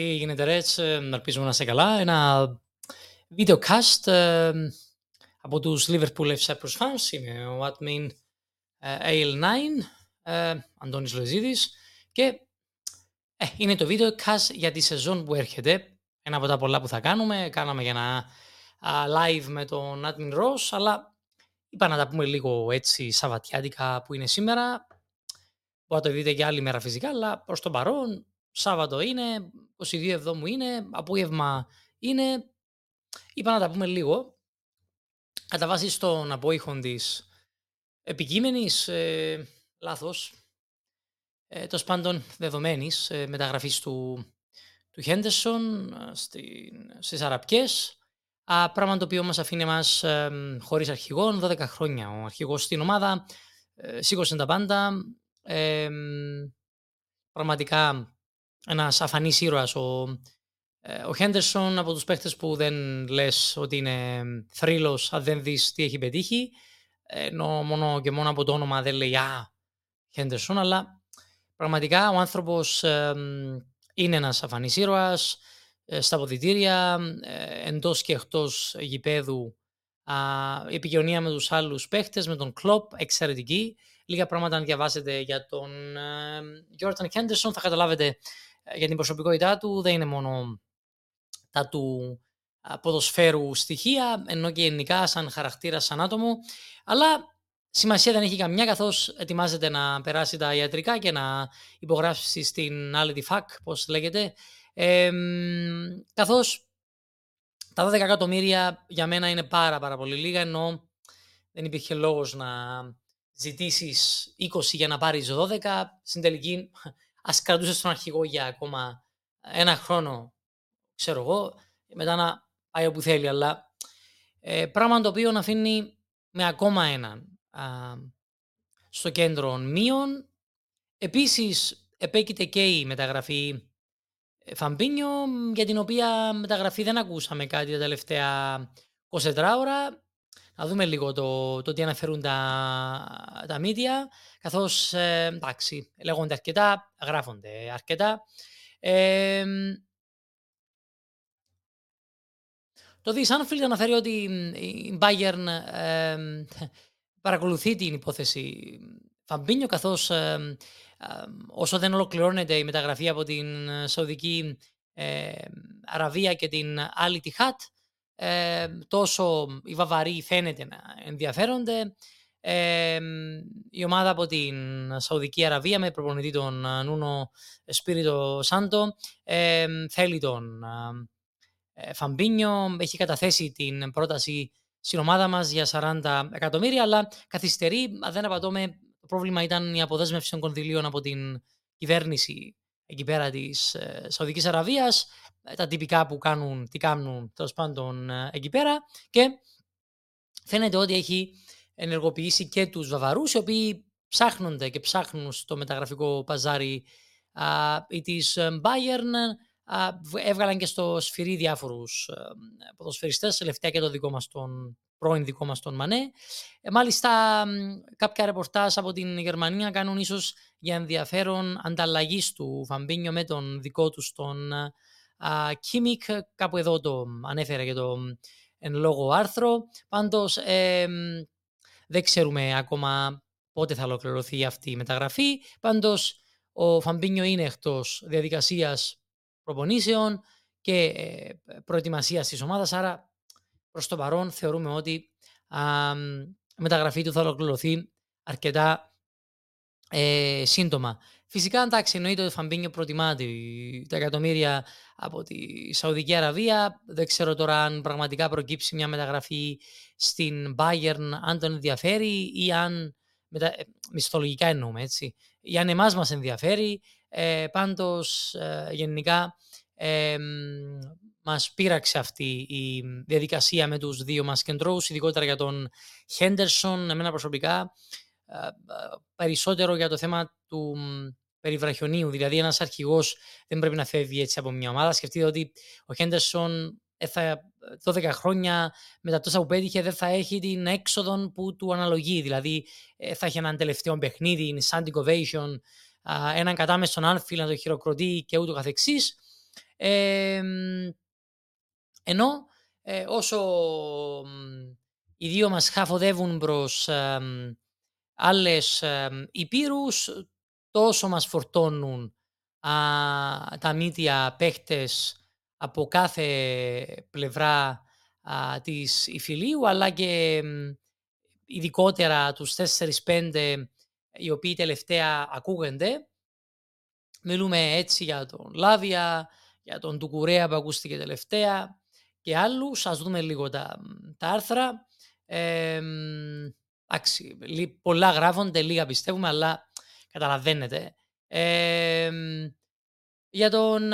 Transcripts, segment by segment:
Τι γίνεται Ρέτς, ελπίζουμε να είσαι καλά. Ένα βίντεο cast ε, από τους Liverpool F. Cyprus fans. Είμαι ο admin ε, AL9, ε, Αντώνης Λοεζίδης και ε, είναι το βίντεο cast για τη σεζόν που έρχεται. Ένα από τα πολλά που θα κάνουμε. Κάναμε για ένα live με τον admin Ross, αλλά είπα να τα πούμε λίγο έτσι σαβατιάτικα που είναι σήμερα. Μπορείτε να το δείτε και άλλη μέρα φυσικά, αλλά προς τον παρόν Σάββατο είναι, 22 Εβδόμου είναι, απόγευμα είναι. Είπα να τα πούμε λίγο. Κατά βάση στον απόϊχον της επικείμενης, ε, λάθος, ε, τόσο πάντων δεδομένης ε, μεταγραφής του, του Χέντεσον ε, στις Αραπιές. Α, πράγμα το οποίο μας αφήνει μας ε, χωρίς αρχηγόν 12 χρόνια. Ο αρχηγός στην ομάδα ε, σήκωσε τα πάντα. Ε, πραγματικά ένας αφανής ήρωας. Ο, ε, ο Χέντερσον από τους παίχτες που δεν λες ότι είναι θρύλος αν δεν δεις τι έχει πετύχει. Ενώ μόνο και μόνο από το όνομα δεν λέει Α, Χέντερσον, αλλά πραγματικά ο άνθρωπος ε, είναι ένας αφανής ήρωας ε, στα αποδητήρια, ε, εντός και εκτός γηπέδου. η επικοινωνία με τους άλλους παίχτες, με τον Κλόπ, εξαιρετική. Λίγα πράγματα αν διαβάσετε για τον Γιόρταν uh, θα καταλάβετε ε, για την προσωπικότητά του δεν είναι μόνο τα του ποδοσφαίρου στοιχεία, ενώ και γενικά σαν χαρακτήρα, σαν άτομο, αλλά σημασία δεν έχει καμιά καθώς ετοιμάζεται να περάσει τα ιατρικά και να υπογράψει στην άλλη τη ΦΑΚ, πώς λέγεται, ε, καθώς τα 12 εκατομμύρια για μένα είναι πάρα πάρα πολύ λίγα, ενώ δεν υπήρχε λόγος να ζητήσεις 20 για να πάρεις 12, στην τελική ας κρατούσε τον αρχηγό για ακόμα ένα χρόνο, ξέρω εγώ, μετά να πάει όπου θέλει. Αλλά ε, πράγμα το οποίο να αφήνει με ακόμα έναν στο κέντρο μείον. Επίσης, επέκειται και η μεταγραφή ε, Φαμπίνιο, για την οποία μεταγραφή δεν ακούσαμε κάτι τα τελευταία 24 ώρα να δούμε λίγο το, το τι αναφέρουν τα, τα media, καθώς, ε, εντάξει, λέγονται αρκετά, γράφονται αρκετά. Ε, το The Sunfield αναφέρει ότι η Bayern ε, παρακολουθεί την υπόθεση Φαμπίνιο, καθώς ε, όσο δεν ολοκληρώνεται η μεταγραφή από την Σαουδική Αραβία και την άλλη Τιχάτ, ε, τόσο οι Βαβαροί φαίνεται να ενδιαφέρονται. Ε, η ομάδα από την Σαουδική Αραβία με προπονητή τον Νούνο Σπύριτο Σάντο ε, θέλει τον ε, Φαμπίνιο, έχει καταθέσει την πρόταση στην ομάδα μας για 40 εκατομμύρια, αλλά καθυστερεί, δεν απατώμε, το πρόβλημα ήταν η αποδέσμευση των κονδυλίων από την κυβέρνηση εκεί πέρα της ε, Σαουδικής Αραβίας, ε, τα τυπικά που κάνουν, τι κάνουν τέλος πάντων ε, εκεί πέρα. Και φαίνεται ότι έχει ενεργοποιήσει και τους Βαβαρούς οι οποίοι ψάχνονται και ψάχνουν στο μεταγραφικό παζάρι α, της Bayern α, έβγαλαν και στο σφυρί διάφορους ποδοσφαιριστές τελευταία και το δικό μας τον πρώην δικό μας τον Μανέ. Ε, μάλιστα κάποια ρεπορτάζ από την Γερμανία κάνουν ίσως για ενδιαφέρον ανταλλαγής του Φαμπίνιο με τον δικό τους τον Κίμικ. Κάπου εδώ το ανέφερε και το εν λόγω άρθρο. Πάντως δεν ξέρουμε ακόμα πότε θα ολοκληρωθεί αυτή η μεταγραφή. Πάντως ο Φαμπίνιο είναι εκτός διαδικασίας προπονήσεων και ε, προετοιμασίας της ομάδας, άρα προς το παρόν θεωρούμε ότι α, η μεταγραφή του θα ολοκληρωθεί αρκετά ε, σύντομα. Φυσικά, εντάξει, εννοείται ότι ο Φαμπίνιο προτιμά τα εκατομμύρια από τη Σαουδική Αραβία. Δεν ξέρω τώρα αν πραγματικά προκύψει μια μεταγραφή στην Bayern, αν τον ενδιαφέρει ή αν. Μετα... Ε, μισθολογικά εννοούμε, έτσι. Ή αν εμάς μας ενδιαφέρει. Ε, πάντως, ε, γενικά, ε, μας πείραξε αυτή η διαδικασία με τους δύο μας κεντρώους, ειδικότερα για τον Χέντερσον, εμένα προσωπικά, ε, ε, περισσότερο για το θέμα του περιβραχιονίου, δηλαδή ένας αρχηγός δεν πρέπει να φεύγει έτσι από μια ομάδα. Σκεφτείτε ότι ο Χέντερσον ε, θα, 12 χρόνια μετά τόσα που πέτυχε δεν θα έχει την έξοδο που του αναλογεί. Δηλαδή θα έχει έναν τελευταίο παιχνίδι, είναι σαν ovation, έναν κατάμεσον Anfield να το χειροκροτεί και ούτω καθεξής. ενώ ε, όσο οι δύο μας χαφοδεύουν προς άλλες υπήρους, τόσο μας φορτώνουν τα μύτια παίχτες από κάθε πλευρά α, της Ιφιλίου, αλλά και ειδικότερα τους 4-5 οι οποίοι τελευταία ακούγονται. Μιλούμε έτσι για τον Λάβια, για τον Τουκουρέα που ακούστηκε τελευταία και άλλους. Ας δούμε λίγο τα, τα άρθρα. Ε, εντάξει, πολλά γράφονται, λίγα πιστεύουμε, αλλά καταλαβαίνετε. Ε, για τον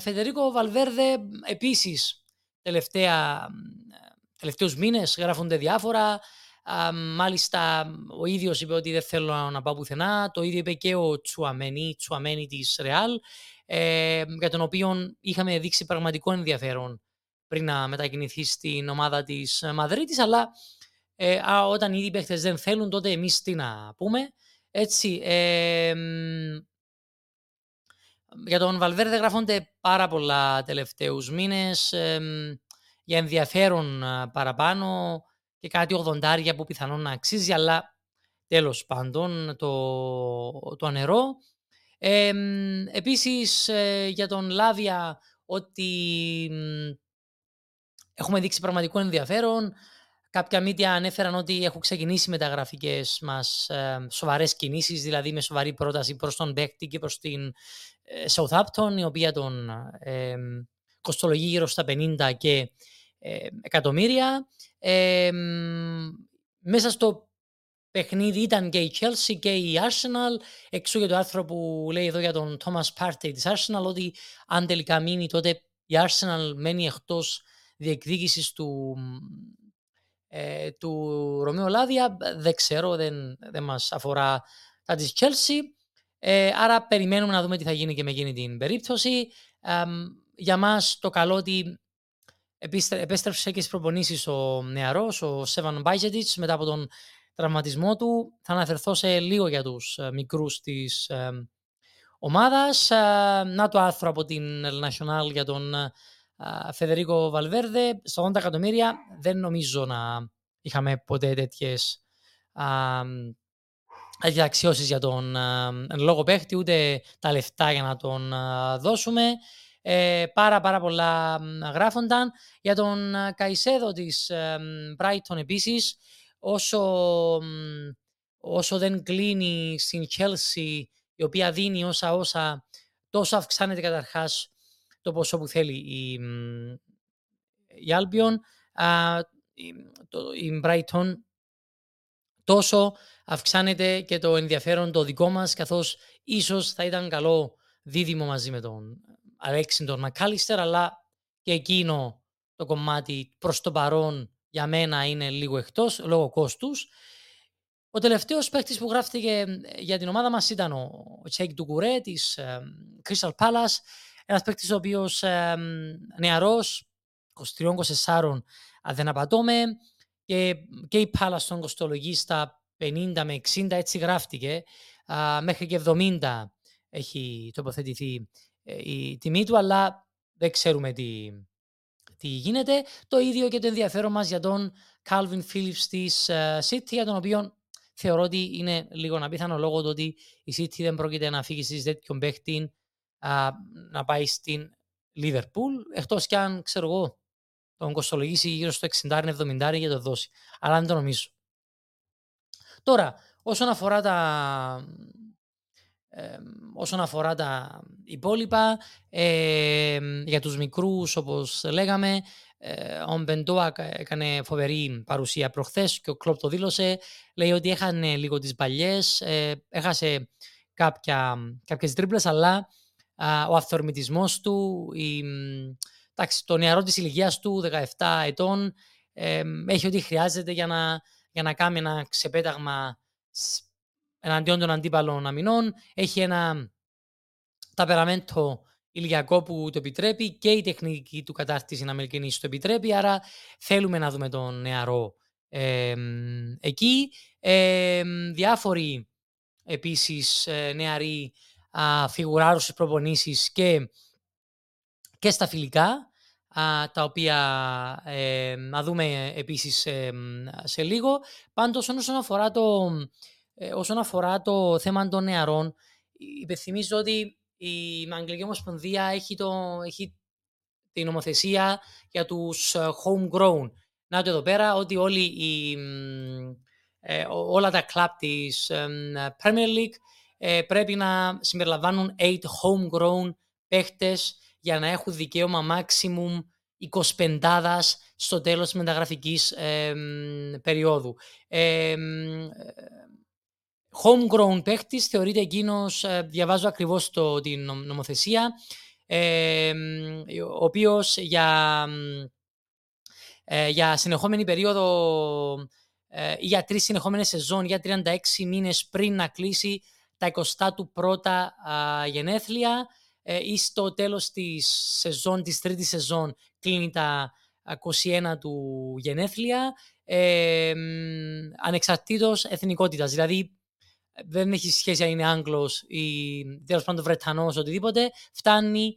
Φεδερίκο Βαλβέρδε επίσης τελευταία, τελευταίους μήνες γράφονται διάφορα. Μάλιστα ο ίδιος είπε ότι δεν θέλω να πάω πουθενά. Το ίδιο είπε και ο Τσουαμένη, Τσουαμένη της Ρεάλ, ε, για τον οποίο είχαμε δείξει πραγματικό ενδιαφέρον πριν να μετακινηθεί στην ομάδα της Μαδρίτης, αλλά ε, όταν ήδη οι παίχτες δεν θέλουν, τότε εμείς τι να πούμε. Έτσι, ε, για τον Βαλβέρδε γράφονται πάρα πολλά τελευταίους μήνες για ενδιαφέρον παραπάνω και κάτι ογδοντάρια που πιθανόν να αξίζει, αλλά τέλος πάντων το, το νερό. Ε, επίσης για τον Λάβια ότι έχουμε δείξει πραγματικό ενδιαφέρον. Κάποια μύτια ανέφεραν ότι έχουν ξεκινήσει μεταγραφικές μας ε, σοβαρές κινήσεις, δηλαδή με σοβαρή πρόταση προς τον παίκτη και προς την ε, Southampton, η οποία τον ε, κοστολογεί γύρω στα 50 και ε, εκατομμύρια. Ε, μέσα στο παιχνίδι ήταν και η Chelsea και η Arsenal, εξού και το άρθρο που λέει εδώ για τον Thomas Partey της Arsenal, ότι αν τελικά μείνει τότε η Arsenal μένει εκτός διεκδίκησης του, ε, του Ρωμαίου Λάδια. Δεν ξέρω, δεν, δεν μας αφορά τα της Chelsea. Ε, άρα περιμένουμε να δούμε τι θα γίνει και με εκείνη την περίπτωση. για μας το καλό ότι επέστρεψε και στις προπονήσεις ο νεαρός, ο Σέβαν Μπάιζετιτς, μετά από τον τραυματισμό του. Θα αναφερθώ σε λίγο για τους ε, μικρούς της ε, ομάδας. Ε, να το άρθρο από την El Nacional για τον Φεδερίκο Βαλβέρδε. Στο 80 εκατομμύρια δεν νομίζω να είχαμε ποτέ τέτοιες αξιώσεις για τον λόγο παίχτη, ούτε τα λεφτά για να τον δώσουμε. Ε, πάρα πάρα πολλά γράφονταν. Για τον Καϊσέδο της Brighton επίσης, όσο, όσο δεν κλείνει στην Chelsea, η οποία δίνει όσα όσα, τόσο αυξάνεται καταρχάς το ποσό που θέλει η, η Albion, η, η Brighton, τόσο αυξάνεται και το ενδιαφέρον το δικό μας, καθώς ίσως θα ήταν καλό δίδυμο μαζί με τον Αλέξη τον Μακάλιστερ, αλλά και εκείνο το κομμάτι προς το παρόν για μένα είναι λίγο εκτός, λόγω κόστους. Ο τελευταίος παίκτης που γράφτηκε για την ομάδα μας ήταν ο Τσέικ Ντουκουρέ της ε, Crystal Palace, ένας παίκτης ο οποίος ε, νεαρός, 23-24 αν δεν απατώμε, και, και η Palace τον κοστολογεί στα 50 με 60, έτσι γράφτηκε, μέχρι και 70 έχει τοποθετηθεί ε, η τιμή του, αλλά δεν ξέρουμε τι, τι γίνεται. Το ίδιο και το ενδιαφέρον μας για τον Calvin Phillips της uh, City, για τον οποίο θεωρώ ότι είναι λίγο απίθανο λόγω του ότι η City δεν πρόκειται να φύγει στις τέτοιον παίχτη uh, να πάει στην Liverpool, εκτός κι αν, ξέρω εγώ, τον κοστολογήσει γύρω στο 60-70 για το δώσει. Αλλά δεν το νομίζω. Τώρα, όσον αφορά τα, όσον αφορά τα υπόλοιπα, ε, για τους μικρούς όπως λέγαμε, ε, ο Μπεντόα έκανε φοβερή παρουσία προχθές και ο Κλόπ το δήλωσε. Λέει ότι έχανε λίγο τις παλιές, ε, έχασε κάποια, κάποιες τρίπλες, αλλά ο αυθορμητισμός του, η, εντάξει, το νεαρό της ηλικίας του, 17 ετών, έχει ό,τι χρειάζεται για να, για να κάνει ένα ξεπέταγμα εναντίον των αντίπαλων αμυνών. Έχει ένα ταπεραμέντο ηλιακό που το επιτρέπει και η τεχνική του κατάρτιση να μελκυνήσει το επιτρέπει. Άρα θέλουμε να δούμε τον νεαρό ε, εκεί. Ε, διάφοροι επίσης ε, νεαροί φιγουράρουν στις προπονήσεις και και στα φιλικά, τα οποία ε, να δούμε επίσης σε λίγο. Πάντως όσον αφορά το, ε, όσον αφορά το θέμα των νεαρών, υπενθυμίζω ότι η Αγγλική Ομοσπονδία έχει, το, έχει την νομοθεσία για τους ε, homegrown. Να το εδώ πέρα ότι όλοι οι, ε, όλα τα κλαπ της Premier League πρέπει να συμπεριλαμβάνουν 8 homegrown παίχτες για να έχουν δικαίωμα maximum 25 στο τέλος της μεταγραφικής περίοδου. Ε, homegrown παίχτης θεωρείται εκείνος, ε, διαβάζω ακριβώς το, την νομοθεσία, ο οποίος για, ε, για συνεχόμενη περίοδο ε, ή για τρεις συνεχόμενες σεζόν, για 36 μήνες πριν να κλείσει τα 21 γενέθλια, ε, ή στο τέλος της σεζόν, της τρίτης σεζόν κλείνει τα 21 του γενέθλια ε, ανεξαρτήτως εθνικότητας. Δηλαδή δεν έχει σχέση αν είναι Άγγλος ή τέλος πάντων Βρετανός οτιδήποτε, φτάνει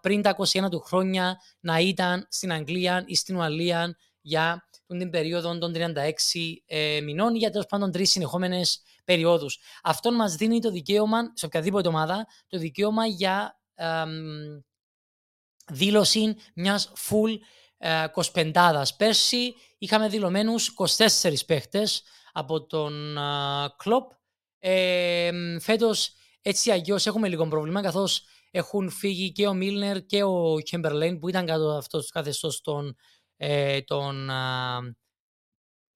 πριν τα 21 του χρόνια να ήταν στην Αγγλία ή στην Ουαλία για την περίοδο των 36 ε, μηνών για τέλος πάντων τρεις συνεχόμενες περιόδους. Αυτό μας δίνει το δικαίωμα, σε οποιαδήποτε ομάδα, το δικαίωμα για δήλωση μιας full ε, κοσπεντάδας. Πέρσι είχαμε δηλωμένους 24 παίχτες από τον ε, κλοπ. Ε, φέτος έτσι αγιώς έχουμε λίγο πρόβλημα καθώς έχουν φύγει και ο Μίλνερ και ο Κέμπερλέν που ήταν κάτω αυτός το καθεστώς των, ε, των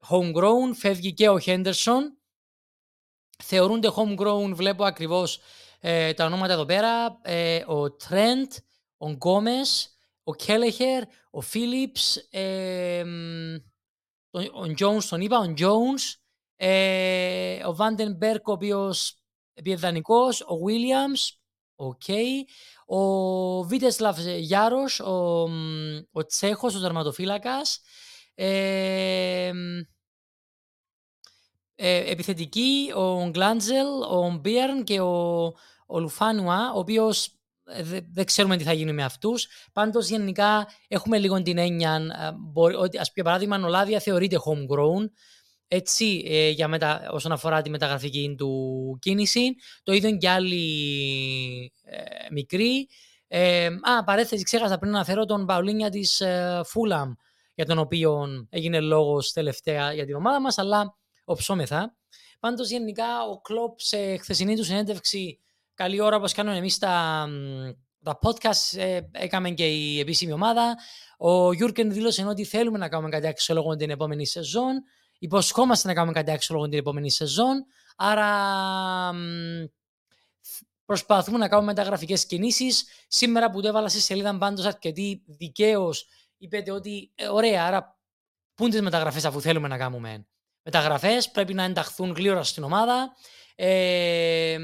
homegrown. Φεύγει και ο Χέντερσον. Θεωρούνται homegrown, βλέπω ακριβώς ε, τα ονόματα εδώ πέρα, ε, ο Τρέντ, ο Γκόμες, ο Κέλεχερ, ο Φίλιπς, ε, ο Τζόουνς τον είπα, ο Τζόουνς, ε, ο Βάντενμπερκ ο οποίος είναι δανεικός, ο Βίλιαμς, οκ, ο Βίτεσλαβ Γιάρος, ο, ο Τσέχος, ο τερματοφύλακας, ε, ε, επιθετική, ο Γκλάντζελ, ο Μπίαρν και ο, ο Λουφάνουα, ο οποίος ε, δεν ξέρουμε τι θα γίνει με αυτούς. Πάντως, γενικά έχουμε λίγο την έννοια ε, ότι, ας πούμε, παράδειγμα, ο Λάδια θεωρείται homegrown. Έτσι, ε, για μετα, όσον αφορά τη μεταγραφική του κίνηση. Το ίδιο και άλλοι ε, μικροί. Ε, α, παρέθεση, ξέχασα πριν να αναφέρω τον Παουλίνια της Φούλαμ, για τον οποίο έγινε λόγος τελευταία για την ομάδα μας, αλλά οψόμεθα. Πάντως γενικά ο Κλόπ σε χθεσινή του συνέντευξη καλή ώρα όπως κάνουμε εμείς τα, τα podcast ε, έκαμε και η επίσημη ομάδα. Ο Γιούρκεν δήλωσε ότι θέλουμε να κάνουμε κάτι αξιόλογο την επόμενη σεζόν. Υποσχόμαστε να κάνουμε κάτι αξιόλογο την επόμενη σεζόν. Άρα προσπαθούμε να κάνουμε μεταγραφικές κινήσεις. Σήμερα που το έβαλα στη σελίδα πάντως αρκετή δικαίως είπετε ότι ε, ωραία, άρα πού είναι τις μεταγραφές αφού θέλουμε να κάνουμε μεταγραφές, πρέπει να ενταχθούν γλύωρα στην ομάδα. Ε,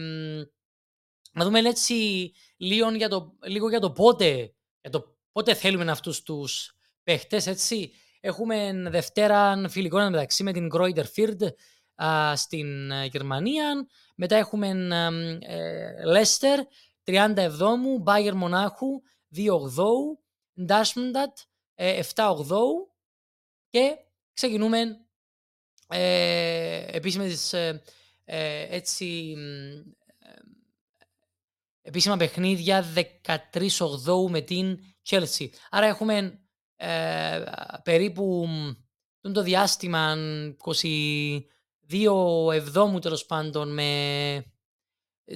να δούμε έτσι λίγο για το, λίγο για το πότε, για το πότε θέλουμε αυτούς τους παίχτες, έτσι. Έχουμε Δευτέρα φιλικό μεταξύ με την Γκρόιντερ Φίρντ στην ε, Γερμανία. Μετά έχουμε Λέστερ, 37ου, Μπάγερ Μονάχου, 2-8, Ντάσμντατ, 7-8 και ξεκινούμε ε, επίσημες, ε, ε, έτσι, ε, επίσημα παιχνίδια 13 8 με την Chelsea. Άρα έχουμε ε, περίπου το διάστημα 22 εβδόμου τέλος πάντων με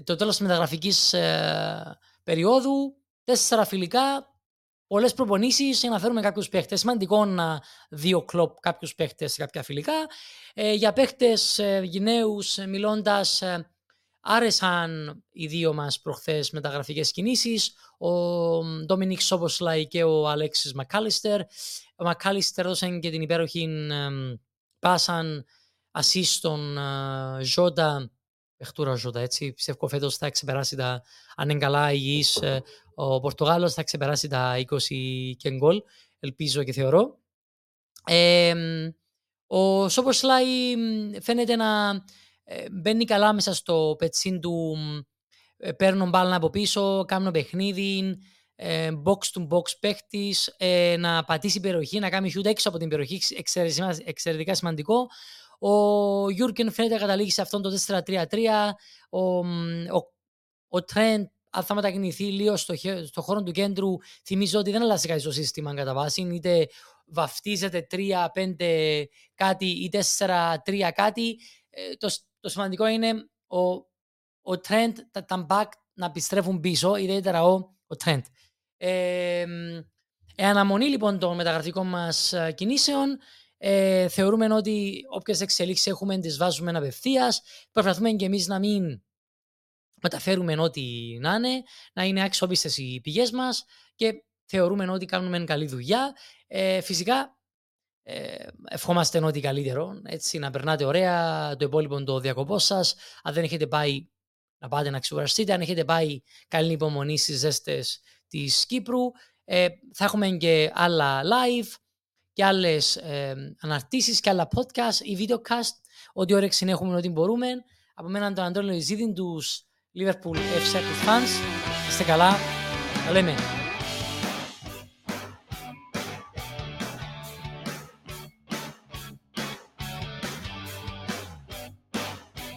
το τέλος της μεταγραφικής περίοδου, τέσσερα φιλικά, πολλές προπονήσεις για να φέρουμε κάποιους παίχτες. Σημαντικό να δει ο κλοπ κάποιους παίχτες σε κάποια φιλικά. Ε, για παίχτες ε, γυναίου, ε, μιλώντας, ε, άρεσαν οι δύο μας προχθές μεταγραφικές κινήσεις. Ο Ντόμινικ Σόμποσλαϊ και ο Αλέξη Μακάλιστερ. Ο Μακάλιστερ έδωσαν και την υπέροχη ε, πάσαν ασίστον ε, Ζώτα παιχτούρα Ζώτα, έτσι. Πιστεύω φέτος θα ξεπεράσει τα, αν είναι καλά υγιής, ο Πορτογάλος θα ξεπεράσει τα 20 και γκολ, ελπίζω και θεωρώ. Ε, ο Σόποσλάι φαίνεται να ε, μπαίνει καλά μέσα στο πετσίν του, ε, παίρνουν μπάλα από πίσω, κάνουν παιχνίδι, ε, box to box παίχτης, ε, να πατήσει περιοχή, να κάνει shoot έξω από την περιοχή, εξαιρετικά σημαντικό. Ο Γιούρκεν φαίνεται να καταλήγει σε αυτόν το 4-3-3. Ο, ο, ο Τρέντ, αν θα μετακινηθεί λίγο στο, στο χώρο του κέντρου, θυμίζω ότι δεν αλλάζει κάτι στο σύστημα κατά βάση. Είτε βαφτίζεται 3-5 κάτι ή 4-3 κάτι. Ε, το, το σημαντικό είναι ο, ο Trent, τα, τα back να επιστρέφουν πίσω, ιδιαίτερα ο, ο Trent. Ε, ε, αναμονή λοιπόν των μεταγραφικών μας ε, κινήσεων, ε, θεωρούμε ότι όποιες εξελίξεις έχουμε τις βάζουμε απευθείας. Προσπαθούμε και εμείς να μην μεταφέρουμε ό,τι να είναι, να είναι αξιόπιστες οι πηγές μας και θεωρούμε ότι κάνουμε καλή δουλειά. Ε, φυσικά ε, ευχόμαστε ό,τι καλύτερο, έτσι να περνάτε ωραία το υπόλοιπο το διακοπό σας. Αν δεν έχετε πάει να πάτε να ξεκουραστείτε, αν έχετε πάει καλή υπομονή στις ζέστες της Κύπρου. Ε, θα έχουμε και άλλα live και άλλες ε, αναρτήσεις και άλλα podcast ή videocast. Ό,τι όρεξη έχουμε, ό,τι μπορούμε. Από μένα τον Αντώνιο Ιζίδη, τους Liverpool FC, τους fans. Είστε καλά. Τα λέμε.